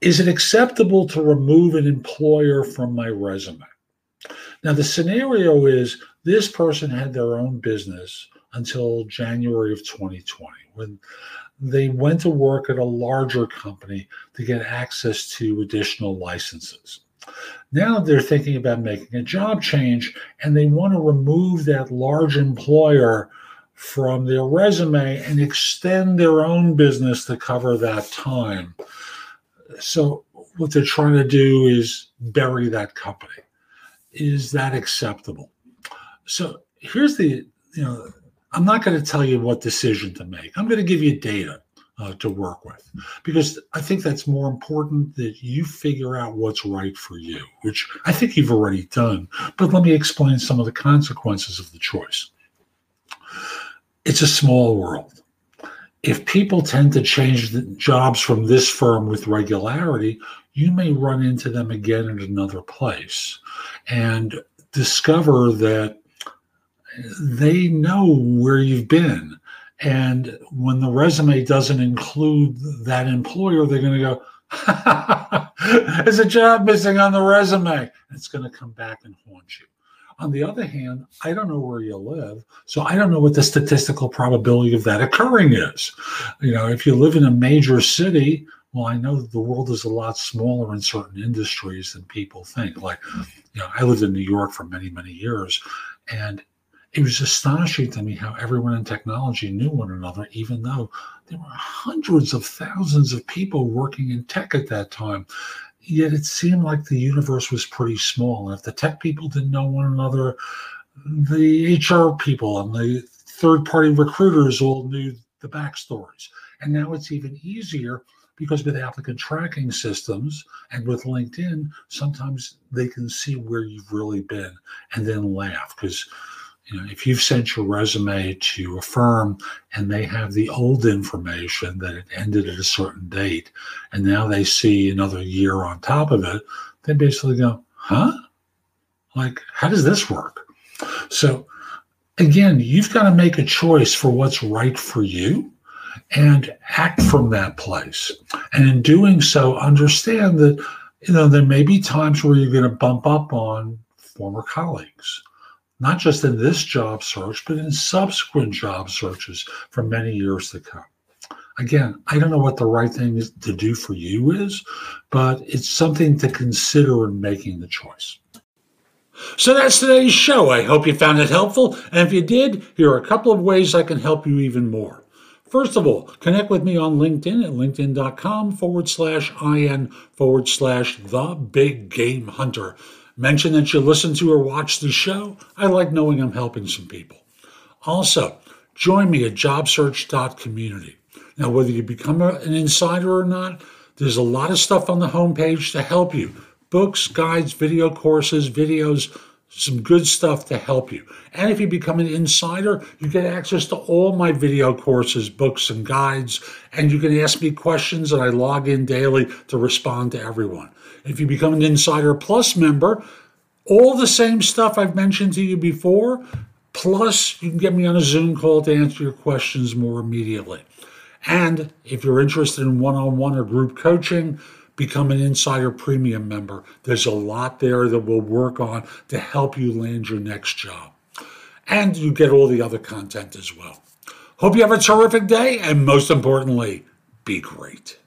Is it acceptable to remove an employer from my resume? Now, the scenario is this person had their own business until January of 2020 when they went to work at a larger company to get access to additional licenses. Now they're thinking about making a job change and they want to remove that large employer from their resume and extend their own business to cover that time. So, what they're trying to do is bury that company. Is that acceptable? So, here's the you know, I'm not going to tell you what decision to make. I'm going to give you data uh, to work with because I think that's more important that you figure out what's right for you, which I think you've already done. But let me explain some of the consequences of the choice. It's a small world. If people tend to change jobs from this firm with regularity, you may run into them again in another place and discover that they know where you've been. And when the resume doesn't include that employer, they're going to go, there's a job missing on the resume. It's going to come back and haunt you. On the other hand, I don't know where you live, so I don't know what the statistical probability of that occurring is. You know, if you live in a major city, well, I know the world is a lot smaller in certain industries than people think. Like, you know, I lived in New York for many, many years, and it was astonishing to me how everyone in technology knew one another, even though there were hundreds of thousands of people working in tech at that time. Yet it seemed like the universe was pretty small. And if the tech people didn't know one another, the HR people and the third party recruiters all knew the backstories. And now it's even easier because with applicant tracking systems and with LinkedIn, sometimes they can see where you've really been and then laugh because you know, if you've sent your resume to a firm and they have the old information that it ended at a certain date, and now they see another year on top of it, they basically go, huh? Like, how does this work? So, again, you've got to make a choice for what's right for you and act from that place. And in doing so, understand that, you know, there may be times where you're going to bump up on former colleagues not just in this job search, but in subsequent job searches for many years to come. Again, I don't know what the right thing to do for you is, but it's something to consider in making the choice. So that's today's show. I hope you found it helpful. And if you did, here are a couple of ways I can help you even more. First of all, connect with me on LinkedIn at linkedin.com forward slash IN forward slash the big game hunter. Mention that you listen to or watch the show. I like knowing I'm helping some people. Also, join me at jobsearch.community. Now, whether you become a, an insider or not, there's a lot of stuff on the homepage to help you books, guides, video courses, videos, some good stuff to help you. And if you become an insider, you get access to all my video courses, books, and guides, and you can ask me questions, and I log in daily to respond to everyone. If you become an Insider Plus member, all the same stuff I've mentioned to you before, plus you can get me on a Zoom call to answer your questions more immediately. And if you're interested in one on one or group coaching, become an Insider Premium member. There's a lot there that we'll work on to help you land your next job. And you get all the other content as well. Hope you have a terrific day, and most importantly, be great.